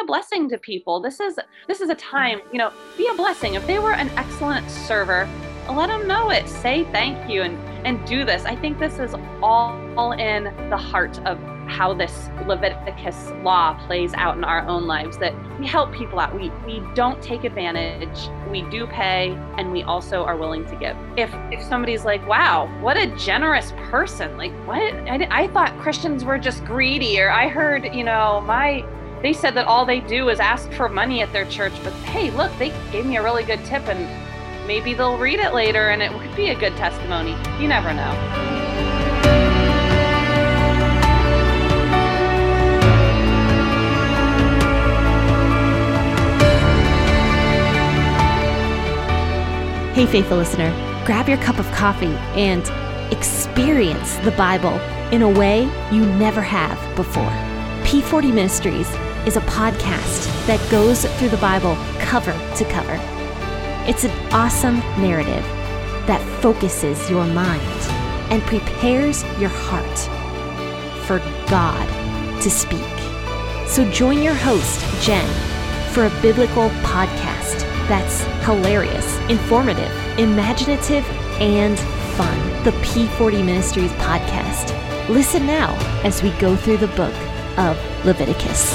a blessing to people. This is this is a time, you know, be a blessing. If they were an excellent server, let them know it. Say thank you and and do this. I think this is all, all in the heart of how this Leviticus law plays out in our own lives that we help people out. We we don't take advantage. We do pay and we also are willing to give. If if somebody's like, "Wow, what a generous person." Like, what? I, I thought Christians were just greedy or I heard, you know, my they said that all they do is ask for money at their church, but hey, look, they gave me a really good tip and maybe they'll read it later and it could be a good testimony. You never know. Hey, faithful listener, grab your cup of coffee and experience the Bible in a way you never have before. P40 Ministries is a podcast that goes through the Bible cover to cover. It's an awesome narrative that focuses your mind and prepares your heart for God to speak. So join your host, Jen, for a biblical podcast that's hilarious, informative, imaginative, and fun. The P40 Ministries podcast. Listen now as we go through the book of Leviticus.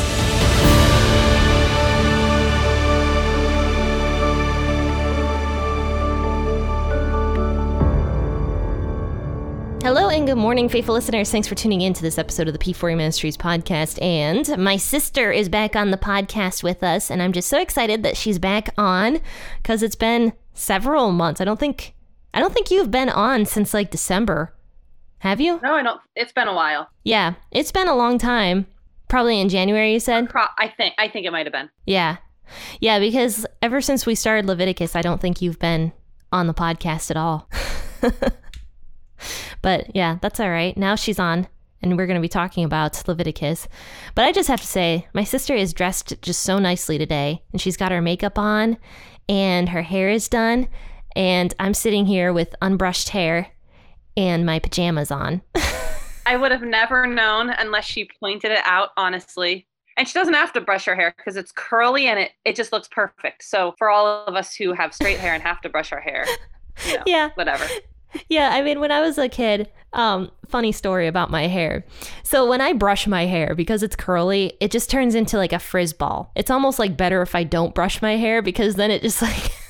Hello and good morning, faithful listeners. Thanks for tuning in to this episode of the P40 Ministries podcast. And my sister is back on the podcast with us, and I'm just so excited that she's back on because it's been several months. I don't think I don't think you've been on since like December. Have you? No, I don't. It's been a while. Yeah, it's been a long time. Probably in January, you said. Pro- I think. I think it might have been. Yeah, yeah. Because ever since we started Leviticus, I don't think you've been on the podcast at all. But yeah, that's all right. Now she's on, and we're going to be talking about Leviticus. But I just have to say, my sister is dressed just so nicely today, and she's got her makeup on, and her hair is done, and I'm sitting here with unbrushed hair and my pajamas on. I would have never known unless she pointed it out, honestly. And she doesn't have to brush her hair because it's curly and it, it just looks perfect. So for all of us who have straight hair and have to brush our hair, you know, yeah, whatever yeah, I mean, when I was a kid, um, funny story about my hair. So when I brush my hair, because it's curly, it just turns into like a frizz ball. It's almost like better if I don't brush my hair because then it just like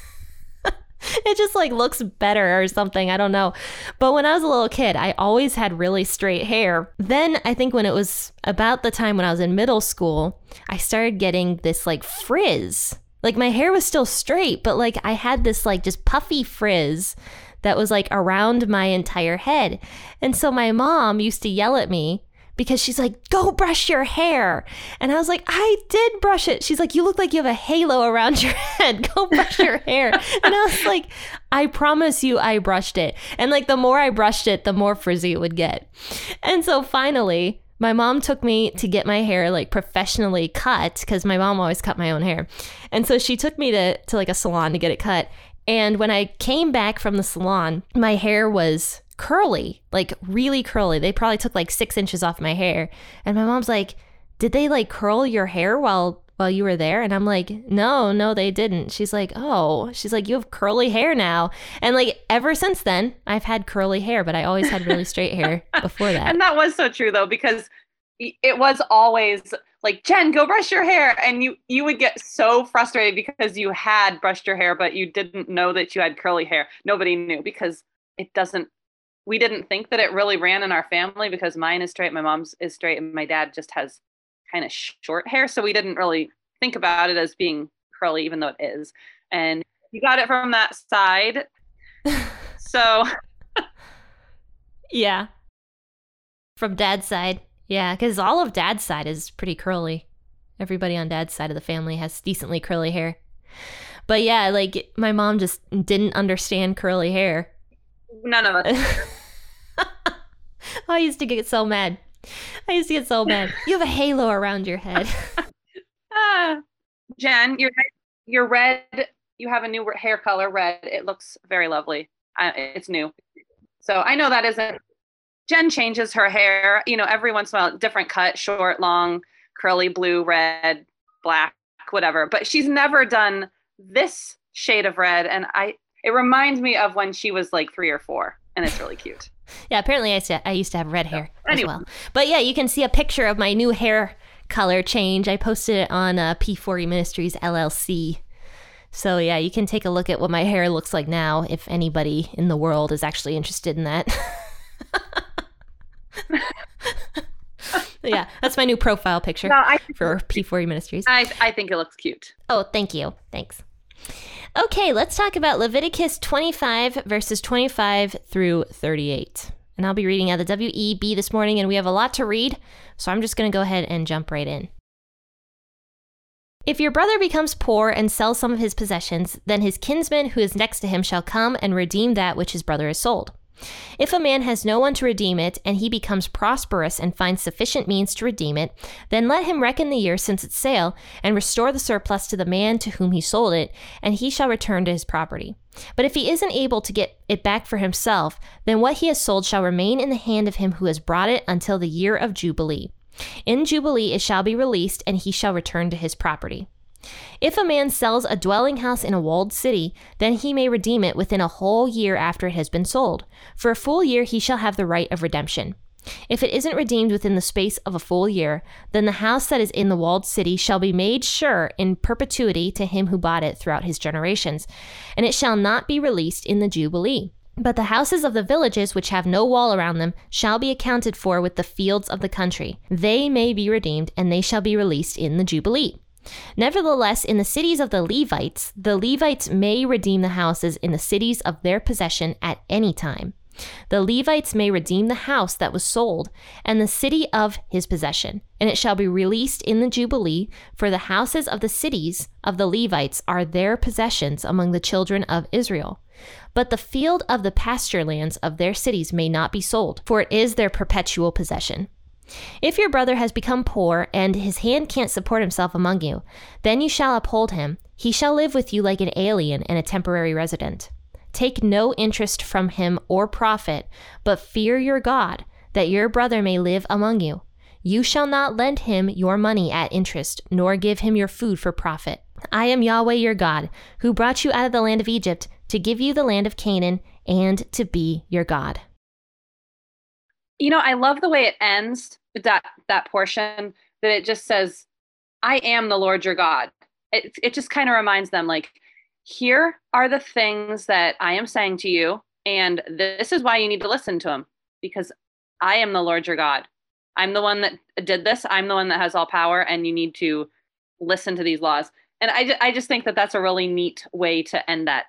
it just like looks better or something. I don't know. But when I was a little kid, I always had really straight hair. Then I think when it was about the time when I was in middle school, I started getting this like frizz. Like my hair was still straight, but like I had this like just puffy frizz that was like around my entire head. And so my mom used to yell at me because she's like, go brush your hair. And I was like, I did brush it. She's like, you look like you have a halo around your head. Go brush your hair. And I was like, I promise you, I brushed it. And like, the more I brushed it, the more frizzy it would get. And so finally, my mom took me to get my hair like professionally cut because my mom always cut my own hair. And so she took me to, to like a salon to get it cut. And when I came back from the salon, my hair was curly, like really curly. They probably took like six inches off my hair. And my mom's like, Did they like curl your hair while while you were there? And I'm like, No, no, they didn't. She's like, Oh, she's like, You have curly hair now. And like ever since then, I've had curly hair, but I always had really straight hair before that. and that was so true though, because it was always like Jen, go brush your hair, and you you would get so frustrated because you had brushed your hair, but you didn't know that you had curly hair. Nobody knew because it doesn't. We didn't think that it really ran in our family because mine is straight, my mom's is straight, and my dad just has kind of short hair, so we didn't really think about it as being curly, even though it is. And you got it from that side, so yeah, from dad's side. Yeah, because all of dad's side is pretty curly. Everybody on dad's side of the family has decently curly hair. But yeah, like my mom just didn't understand curly hair. None of us. I used to get so mad. I used to get so mad. You have a halo around your head. ah, Jen, you're you're red. You have a new hair color, red. It looks very lovely. Uh, it's new. So I know that isn't Jen changes her hair, you know, every once in a while, different cut, short, long, curly, blue, red. black, whatever. But she's never done this shade of red. And I, it reminds me of when she was like three or four, and it's really cute. Yeah, apparently I used to, I used to have red hair anyway. as well. But yeah, you can see a picture of my new hair color change. I posted it on uh, P40 Ministries LLC. So yeah, you can take a look at what my hair looks like now if anybody in the world is actually interested in that. yeah, that's my new profile picture no, I, for P40 Ministries. I, I think it looks cute. Oh, thank you. Thanks. Okay, let's talk about Leviticus 25, verses 25 through 38. And I'll be reading out the WEB this morning, and we have a lot to read, so I'm just going to go ahead and jump right in. If your brother becomes poor and sells some of his possessions, then his kinsman who is next to him shall come and redeem that which his brother has sold. If a man has no one to redeem it, and he becomes prosperous and finds sufficient means to redeem it, then let him reckon the year since its sale, and restore the surplus to the man to whom he sold it, and he shall return to his property. But if he isn't able to get it back for himself, then what he has sold shall remain in the hand of him who has brought it until the year of Jubilee. In Jubilee it shall be released, and he shall return to his property. If a man sells a dwelling house in a walled city, then he may redeem it within a whole year after it has been sold. For a full year he shall have the right of redemption. If it isn't redeemed within the space of a full year, then the house that is in the walled city shall be made sure in perpetuity to him who bought it throughout his generations, and it shall not be released in the Jubilee. But the houses of the villages which have no wall around them shall be accounted for with the fields of the country. They may be redeemed, and they shall be released in the Jubilee. Nevertheless, in the cities of the Levites, the Levites may redeem the houses in the cities of their possession at any time. The Levites may redeem the house that was sold and the city of his possession, and it shall be released in the Jubilee, for the houses of the cities of the Levites are their possessions among the children of Israel. But the field of the pasture lands of their cities may not be sold, for it is their perpetual possession. If your brother has become poor, and his hand can't support himself among you, then you shall uphold him. He shall live with you like an alien and a temporary resident. Take no interest from him or profit, but fear your God, that your brother may live among you. You shall not lend him your money at interest, nor give him your food for profit. I am Yahweh your God, who brought you out of the land of Egypt to give you the land of Canaan and to be your God you know, I love the way it ends that that portion that it just says, "I am the Lord your God." It it just kind of reminds them like, here are the things that I am saying to you, and this is why you need to listen to them because I am the Lord your God. I'm the one that did this. I'm the one that has all power, and you need to listen to these laws. And I, I just think that that's a really neat way to end that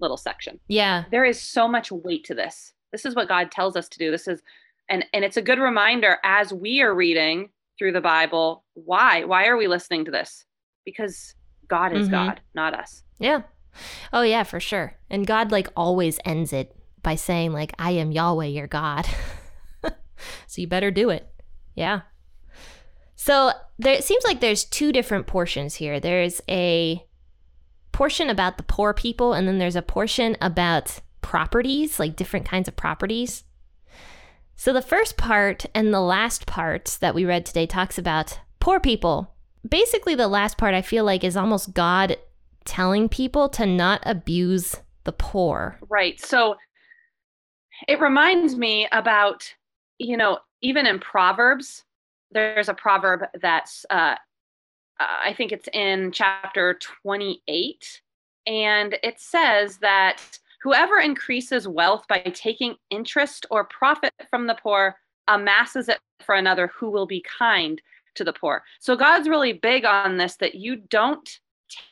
little section. Yeah. There is so much weight to this. This is what God tells us to do. This is and and it's a good reminder as we are reading through the bible why why are we listening to this? Because god is mm-hmm. god not us. Yeah. Oh yeah for sure. And god like always ends it by saying like i am yahweh your god. So you better do it. Yeah. So there it seems like there's two different portions here. There's a portion about the poor people and then there's a portion about properties like different kinds of properties so, the first part and the last part that we read today talks about poor people. Basically, the last part I feel like is almost God telling people to not abuse the poor. Right. So, it reminds me about, you know, even in Proverbs, there's a proverb that's, uh, I think it's in chapter 28, and it says that Whoever increases wealth by taking interest or profit from the poor amasses it for another who will be kind to the poor. So God's really big on this that you don't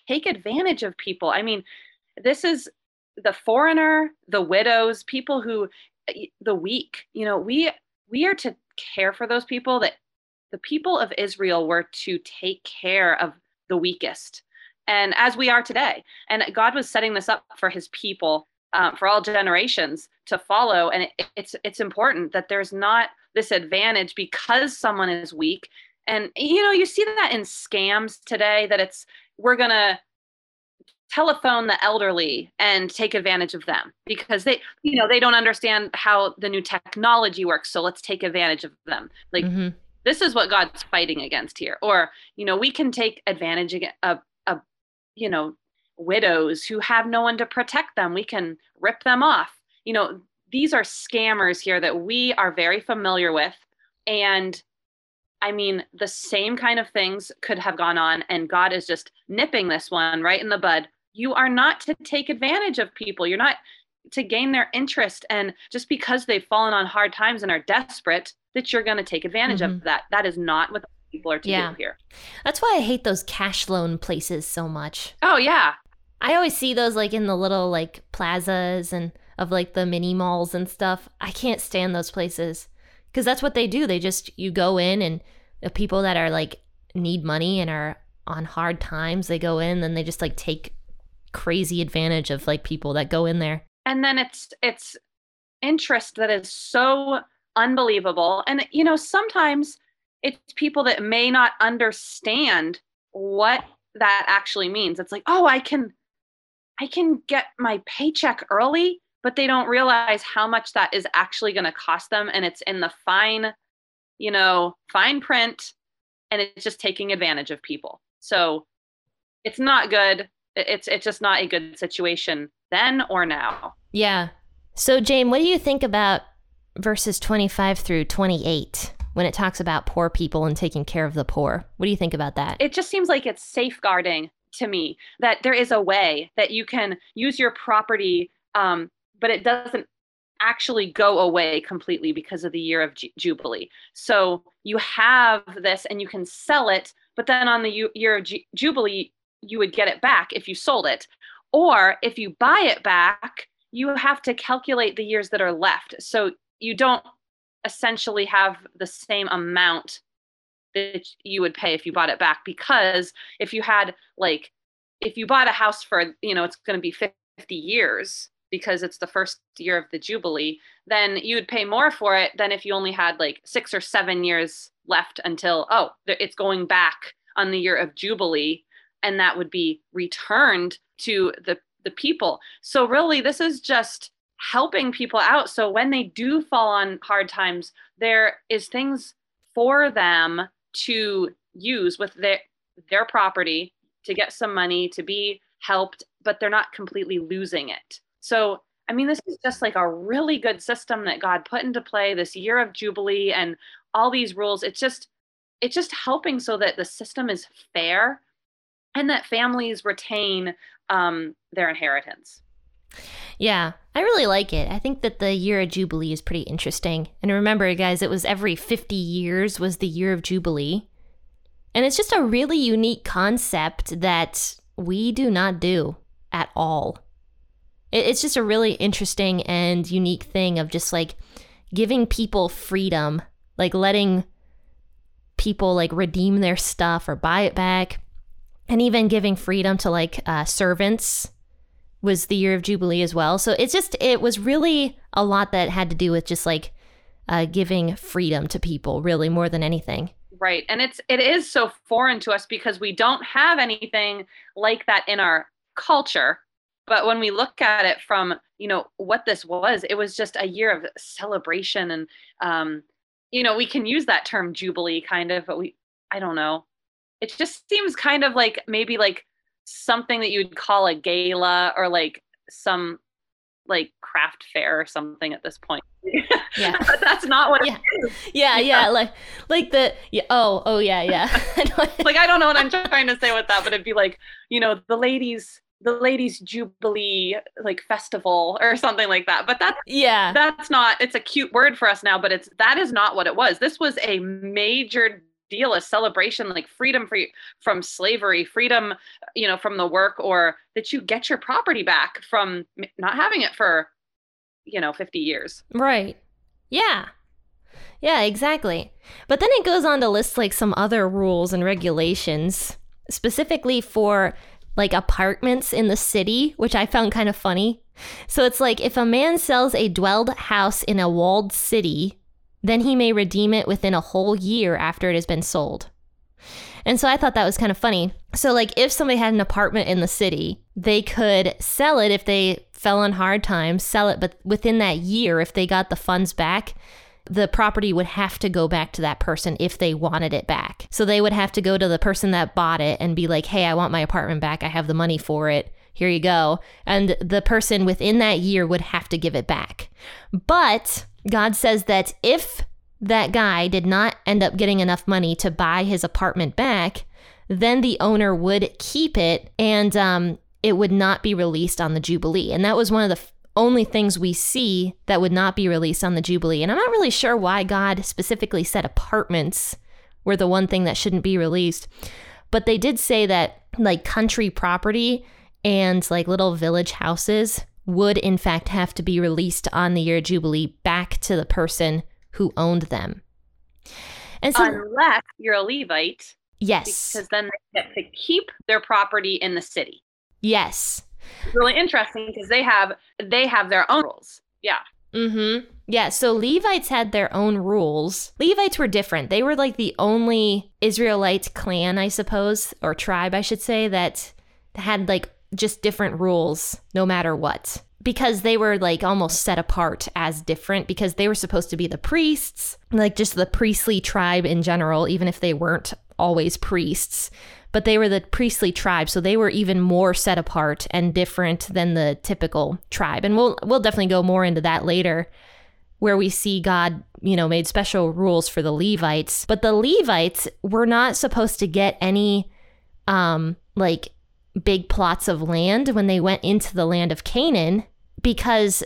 take advantage of people. I mean, this is the foreigner, the widows, people who eh, the weak. You know, we we are to care for those people that the people of Israel were to take care of the weakest. And as we are today. And God was setting this up for his people um, for all generations to follow and it, it's it's important that there's not this advantage because someone is weak and you know you see that in scams today that it's we're going to telephone the elderly and take advantage of them because they you know they don't understand how the new technology works so let's take advantage of them like mm-hmm. this is what God's fighting against here. Or, you know, we can take advantage of, of you know, widows who have no one to protect them. We can rip them off. You know, these are scammers here that we are very familiar with. And I mean, the same kind of things could have gone on, and God is just nipping this one right in the bud. You are not to take advantage of people. You're not to gain their interest. And just because they've fallen on hard times and are desperate, that you're going to take advantage mm-hmm. of that. That is not what people are to yeah. do here. That's why I hate those cash loan places so much. Oh, yeah. I always see those like in the little like plazas and of like the mini malls and stuff. I can't stand those places because that's what they do. They just you go in and the people that are like need money and are on hard times, they go in and they just like take crazy advantage of like people that go in there. And then it's it's interest that is so unbelievable. And you know, sometimes it's people that may not understand what that actually means. It's like, "Oh, I can I can get my paycheck early but they don't realize how much that is actually going to cost them and it's in the fine you know fine print and it's just taking advantage of people. So it's not good. It's it's just not a good situation then or now. Yeah. So jane what do you think about verses 25 through 28 when it talks about poor people and taking care of the poor? What do you think about that? It just seems like it's safeguarding to me that there is a way that you can use your property um, but it doesn't actually go away completely because of the year of Jubilee. So you have this and you can sell it, but then on the year of Jubilee, you would get it back if you sold it. Or if you buy it back, you have to calculate the years that are left. So you don't essentially have the same amount that you would pay if you bought it back because if you had like if you bought a house for you know it's going to be 50 years because it's the first year of the Jubilee, then you would pay more for it than if you only had like six or seven years left until, oh, it's going back on the year of Jubilee. And that would be returned to the, the people. So, really, this is just helping people out. So, when they do fall on hard times, there is things for them to use with their, their property to get some money, to be helped, but they're not completely losing it. So, I mean, this is just like a really good system that God put into play this year of Jubilee and all these rules. It's just, it's just helping so that the system is fair and that families retain um, their inheritance. Yeah, I really like it. I think that the year of Jubilee is pretty interesting. And remember, guys, it was every 50 years was the year of Jubilee. And it's just a really unique concept that we do not do at all it's just a really interesting and unique thing of just like giving people freedom, like letting people like redeem their stuff or buy it back, and even giving freedom to like uh, servants was the year of Jubilee as well. So it's just, it was really a lot that had to do with just like uh, giving freedom to people, really, more than anything. Right. And it's, it is so foreign to us because we don't have anything like that in our culture but when we look at it from you know what this was it was just a year of celebration and um you know we can use that term jubilee kind of but we i don't know it just seems kind of like maybe like something that you'd call a gala or like some like craft fair or something at this point. Yeah. but that's not what yeah. Yeah, yeah, like like the yeah, oh, oh yeah, yeah. like I don't know what I'm trying to say with that, but it'd be like, you know, the ladies the ladies jubilee like festival or something like that but that's yeah that's not it's a cute word for us now but it's that is not what it was this was a major deal a celebration like freedom free from slavery freedom you know from the work or that you get your property back from not having it for you know 50 years. Right. Yeah. Yeah exactly. But then it goes on to list like some other rules and regulations specifically for like apartments in the city, which I found kind of funny. So it's like if a man sells a dwelled house in a walled city, then he may redeem it within a whole year after it has been sold. And so I thought that was kind of funny. So, like, if somebody had an apartment in the city, they could sell it if they fell on hard times, sell it, but within that year, if they got the funds back, the property would have to go back to that person if they wanted it back. So they would have to go to the person that bought it and be like, hey, I want my apartment back. I have the money for it. Here you go. And the person within that year would have to give it back. But God says that if that guy did not end up getting enough money to buy his apartment back, then the owner would keep it and um, it would not be released on the Jubilee. And that was one of the only things we see that would not be released on the Jubilee. And I'm not really sure why God specifically said apartments were the one thing that shouldn't be released. But they did say that like country property and like little village houses would in fact have to be released on the year Jubilee back to the person who owned them. And so, unless you're a Levite, yes, because then they get to keep their property in the city. Yes, it's really interesting because they have they have their own rules. Yeah. Mm-hmm. Yeah. So Levites had their own rules. Levites were different. They were like the only Israelite clan, I suppose, or tribe, I should say, that had like just different rules no matter what because they were like almost set apart as different because they were supposed to be the priests, like just the priestly tribe in general, even if they weren't always priests. But they were the priestly tribe, so they were even more set apart and different than the typical tribe. And we'll we'll definitely go more into that later, where we see God, you know, made special rules for the Levites. But the Levites were not supposed to get any um like big plots of land when they went into the land of Canaan because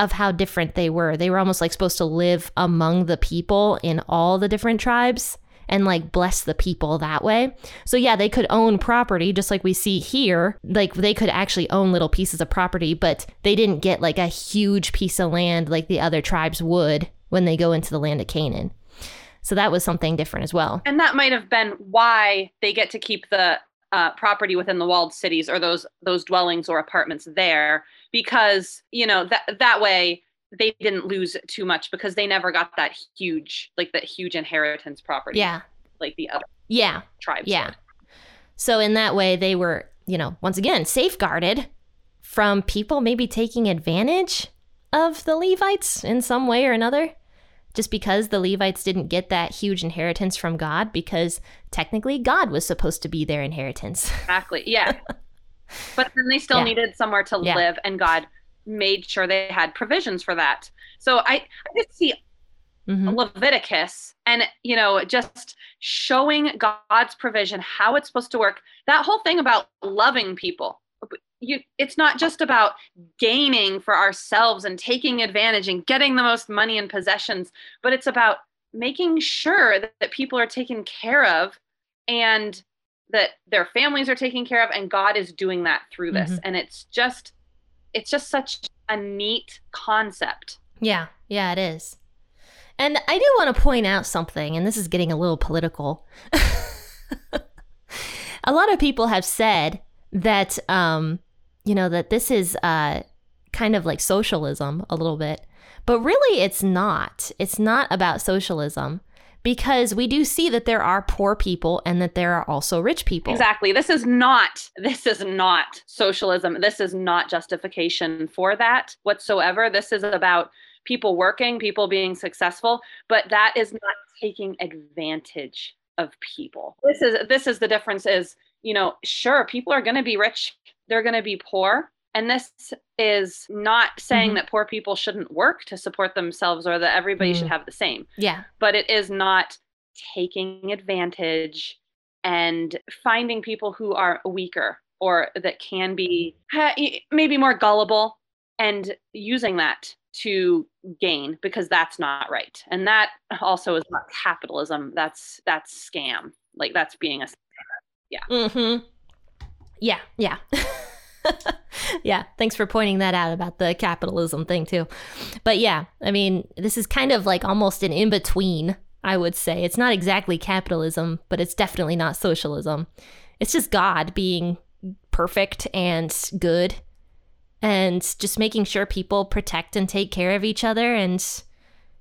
of how different they were. They were almost like supposed to live among the people in all the different tribes and like bless the people that way. So yeah, they could own property just like we see here. Like they could actually own little pieces of property, but they didn't get like a huge piece of land like the other tribes would when they go into the land of Canaan. So that was something different as well. And that might have been why they get to keep the uh, property within the walled cities or those those dwellings or apartments there because you know that that way they didn't lose too much because they never got that huge like that huge inheritance property yeah. like the other yeah. tribes yeah. so in that way they were you know once again safeguarded from people maybe taking advantage of the levites in some way or another just because the Levites didn't get that huge inheritance from God because technically God was supposed to be their inheritance. Exactly. Yeah. but then they still yeah. needed somewhere to yeah. live and God made sure they had provisions for that. So I, I just see mm-hmm. Leviticus and you know just showing God's provision how it's supposed to work. That whole thing about loving people you it's not just about gaining for ourselves and taking advantage and getting the most money and possessions but it's about making sure that, that people are taken care of and that their families are taken care of and god is doing that through this. Mm-hmm. and it's just it's just such a neat concept. Yeah yeah it is. And i do want to point out something and this is getting a little political. A lot of people have said that um you know, that this is uh, kind of like socialism a little bit. But really, it's not. It's not about socialism because we do see that there are poor people and that there are also rich people. Exactly. This is not this is not socialism. This is not justification for that whatsoever. This is about people working, people being successful, but that is not taking advantage of people. This is this is the difference is, you know, sure people are going to be rich they're going to be poor. And this is not saying mm-hmm. that poor people shouldn't work to support themselves or that everybody mm. should have the same. Yeah. But it is not taking advantage and finding people who are weaker or that can be maybe more gullible and using that to gain because that's not right and that also is not capitalism that's that's scam like that's being a yeah mm-hmm yeah, yeah. yeah, thanks for pointing that out about the capitalism thing too. But yeah, I mean, this is kind of like almost an in between, I would say. It's not exactly capitalism, but it's definitely not socialism. It's just God being perfect and good and just making sure people protect and take care of each other and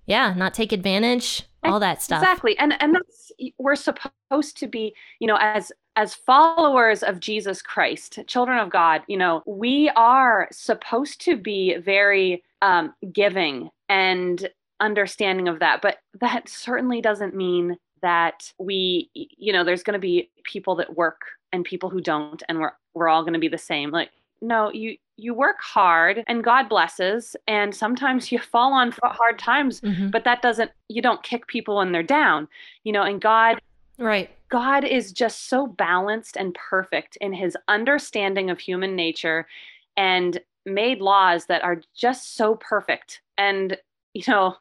yeah, not take advantage, all that stuff. Exactly. And and that's we're supposed to be, you know, as as followers of Jesus Christ, children of God, you know, we are supposed to be very um, giving and understanding of that. But that certainly doesn't mean that we, you know, there's going to be people that work and people who don't, and we're we're all going to be the same. Like, no, you you work hard and God blesses, and sometimes you fall on hard times, mm-hmm. but that doesn't you don't kick people when they're down, you know. And God, right. God is just so balanced and perfect in his understanding of human nature and made laws that are just so perfect. And you know,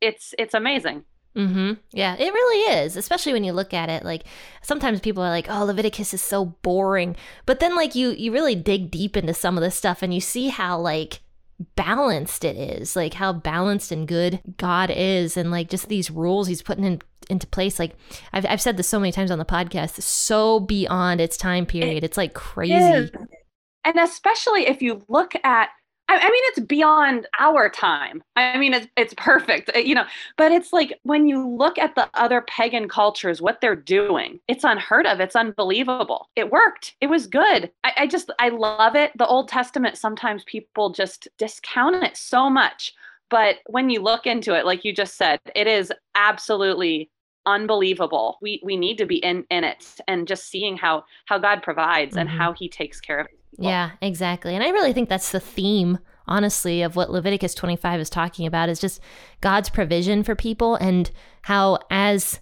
it's it's amazing. Mm-hmm. Yeah, it really is, especially when you look at it. Like sometimes people are like, "Oh, Leviticus is so boring," but then like you you really dig deep into some of this stuff and you see how like balanced it is, like how balanced and good God is, and like just these rules He's putting in into place. Like I've I've said this so many times on the podcast, so beyond its time period. It's like crazy. And especially if you look at I, I mean, it's beyond our time. I mean, it's it's perfect, uh, you know. But it's like when you look at the other pagan cultures, what they're doing, it's unheard of. It's unbelievable. It worked. It was good. I, I just I love it. The Old Testament. Sometimes people just discount it so much, but when you look into it, like you just said, it is absolutely unbelievable. We we need to be in in it and just seeing how how God provides mm-hmm. and how He takes care of yeah, exactly. And I really think that's the theme, honestly, of what Leviticus 25 is talking about is just God's provision for people and how, as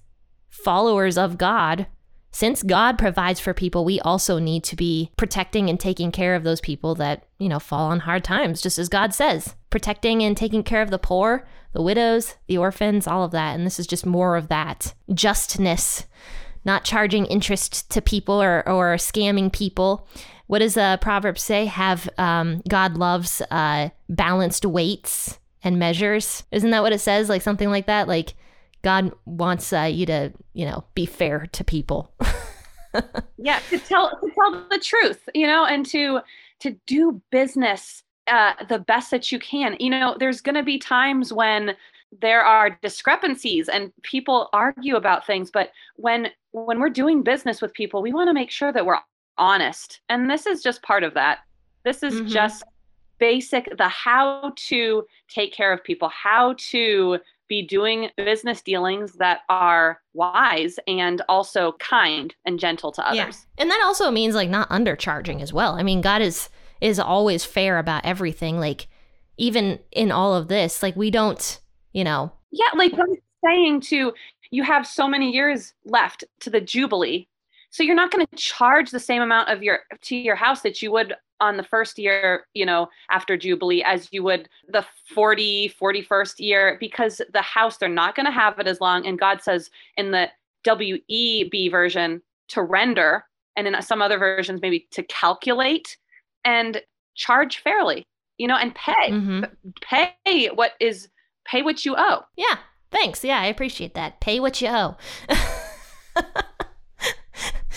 followers of God, since God provides for people, we also need to be protecting and taking care of those people that, you know, fall on hard times, just as God says. Protecting and taking care of the poor, the widows, the orphans, all of that. And this is just more of that justness, not charging interest to people or, or scamming people what does the uh, proverb say? Have um, God loves uh, balanced weights and measures. Isn't that what it says? Like something like that. Like God wants uh, you to, you know, be fair to people. yeah, to tell to tell the truth, you know, and to to do business uh, the best that you can. You know, there's going to be times when there are discrepancies and people argue about things, but when when we're doing business with people, we want to make sure that we're honest. And this is just part of that. This is mm-hmm. just basic the how to take care of people, how to be doing business dealings that are wise and also kind and gentle to others. Yeah. And that also means like not undercharging as well. I mean, God is is always fair about everything. Like even in all of this, like we don't, you know. Yeah, like I'm saying to you have so many years left to the jubilee so you're not going to charge the same amount of your to your house that you would on the first year, you know, after Jubilee as you would the 40, 41st year because the house, they're not going to have it as long. And God says in the WEB version to render, and in some other versions, maybe to calculate and charge fairly, you know, and pay. Mm-hmm. Pay what is, pay what you owe. Yeah. Thanks. Yeah, I appreciate that. Pay what you owe.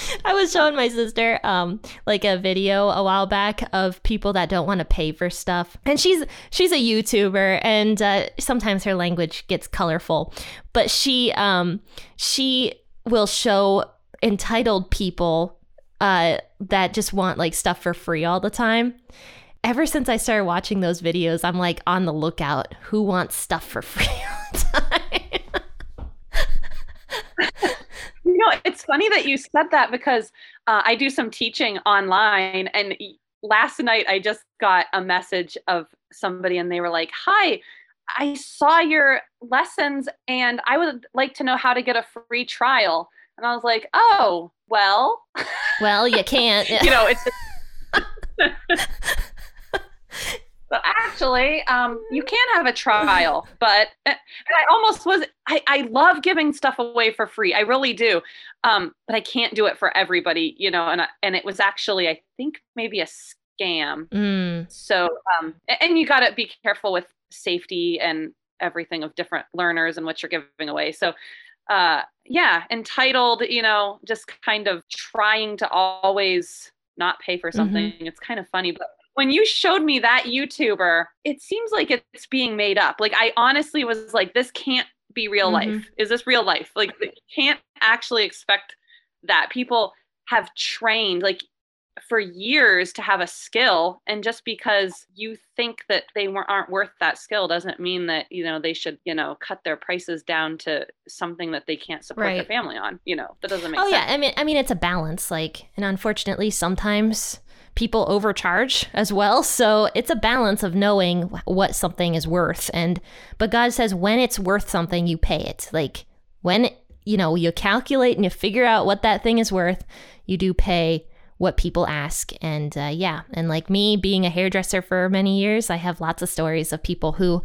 I was showing my sister um like a video a while back of people that don't want to pay for stuff. And she's she's a YouTuber and uh, sometimes her language gets colorful, but she um she will show entitled people uh that just want like stuff for free all the time. Ever since I started watching those videos, I'm like on the lookout who wants stuff for free all the time. You know, it's funny that you said that because uh, I do some teaching online, and last night I just got a message of somebody, and they were like, "Hi." I saw your lessons and I would like to know how to get a free trial. And I was like, oh, well. Well, you can't. you know, it's. So actually, um, you can have a trial, but I almost was. I, I love giving stuff away for free. I really do, um, but I can't do it for everybody, you know. And I, and it was actually, I think, maybe a scam. Mm. So, um, and you got to be careful with safety and everything of different learners and what you're giving away. So, uh, yeah, entitled, you know, just kind of trying to always not pay for something. Mm-hmm. It's kind of funny, but when you showed me that YouTuber, it seems like it's being made up. Like I honestly was like, this can't be real mm-hmm. life. Is this real life? Like you can't actually expect that. People have trained, like for years to have a skill and just because you think that they weren't aren't worth that skill doesn't mean that you know they should you know cut their prices down to something that they can't support Right. their family on you know that doesn't make sense. Oh sense yeah, I mean I mean it's a balance like and unfortunately sometimes people overcharge as well. So it's a balance of knowing what something is worth and but God says when it's worth something you pay it. Like when you know you calculate and you figure out what that thing is worth, you do pay what people ask and uh, yeah and like me being a hairdresser for many years i have lots of stories of people who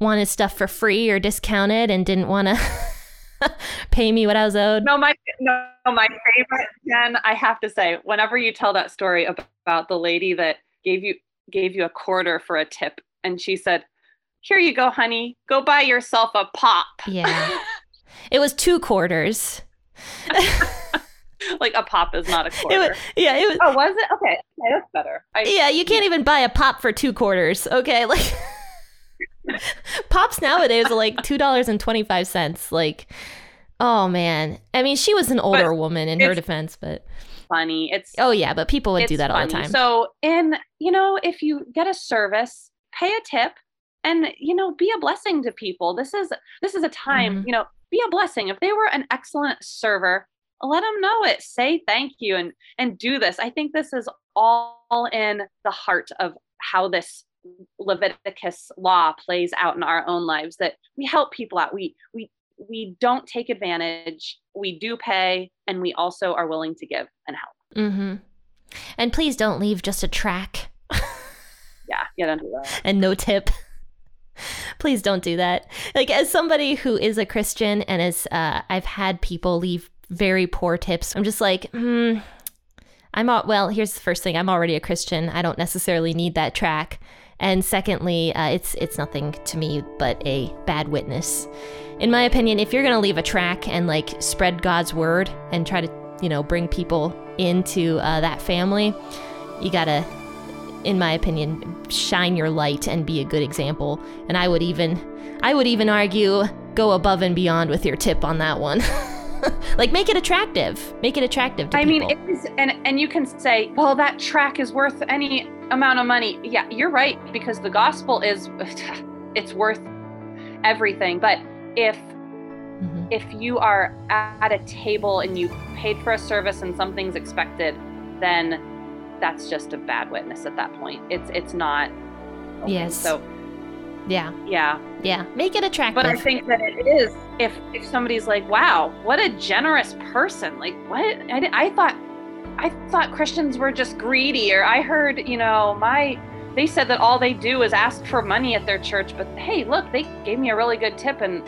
wanted stuff for free or discounted and didn't want to pay me what i was owed No, my no, my favorite Jen. I have to say, whenever you tell that story about the lady that gave you gave you a quarter for a tip, and she said, "Here you go, honey. Go buy yourself a pop." Yeah. It was two quarters. like a pop is not a It quarter. was, yeah, it was. oh, was it? Okay, okay, that's better. I, Yeah, you can't even buy a pop for two quarters. Okay, like pops nowadays are like two dollars and twenty five cents. Like, oh man. I mean, she was an older woman in her defense, but funny. It's oh yeah, but people would do that all the time. So, in you know, if you get a service, pay a tip, and you know, be a blessing to people. This is this is a time. Mhm. You know, be a blessing. If they were an excellent server, let them know it. Say thank you and and do this. I think this is all in the heart of how this Leviticus law plays out in our own lives. That we help people out. We we we don't take advantage. We do pay, and we also are willing to give and help. mm-hmm. And please don't leave just a tract Yeah, yeah, don't do that. and no tip. Please don't do that. Like as somebody who is a Christian and as uh, I've had people leave very poor tips. I'm just like, hmm. I'm all, well. Here's the first thing. I'm already a Christian. I don't necessarily need that tract. And secondly, uh, it's it's nothing to me but a bad witness. In my opinion, if you're gonna leave a tract and like spread God's word and try to you know bring people into uh, that family, you gotta in my opinion, shine your light and be a good example. And I would even, I would even argue, go above and beyond with your tip on that one. like make it attractive. Make it attractive to I mean, it is, and and you can say, well, that tract is worth any amount of money. Yeah, you're right because the gospel is, it's worth everything. But if Mhm. if you are at a table and you paid for a service and something's expected, then that's just a bad witness at that point. It's it's not. okay. Yes. So yeah, yeah, yeah. Make it attractive. but I think that it is if if somebody's like, "Wow, what a generous person!" Like, what? I, I thought I thought Christians were just greedy, or I heard, you know, my they said that all they do is ask for money at their church. But hey, look, they gave me a really good tip, and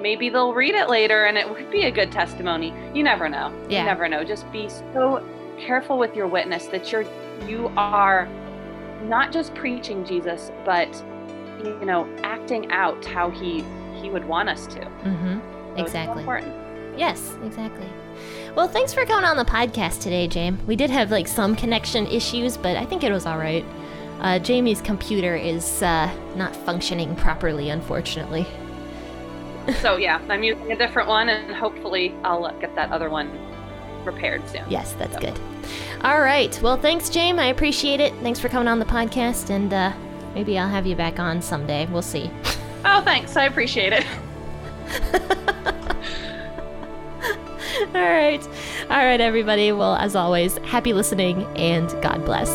maybe they'll read it later, and it would be a good testimony. You never know. Yeah. You never know. Just be so careful with your witness that you're you are not just preaching Jesus, but you know, acting out how he he would want us to. mm-hmm. So Exactly. important. Yes, exactly. Well, thanks for coming on the podcast today, Jamie. We did have like some connection issues, but I think it was all right. Uh, Jamie's computer is uh, not functioning properly, unfortunately. So yeah, I'm using a different one, and hopefully I'll uh, get that other one repaired soon. Yes, that's So- good. All right. Well, thanks, Jamie. I appreciate it. Thanks for coming on the podcast, and uh, maybe I'll have you back on someday. We'll see. Oh, thanks. I appreciate it. All right. All right, everybody. Well, as always, happy listening and God bless.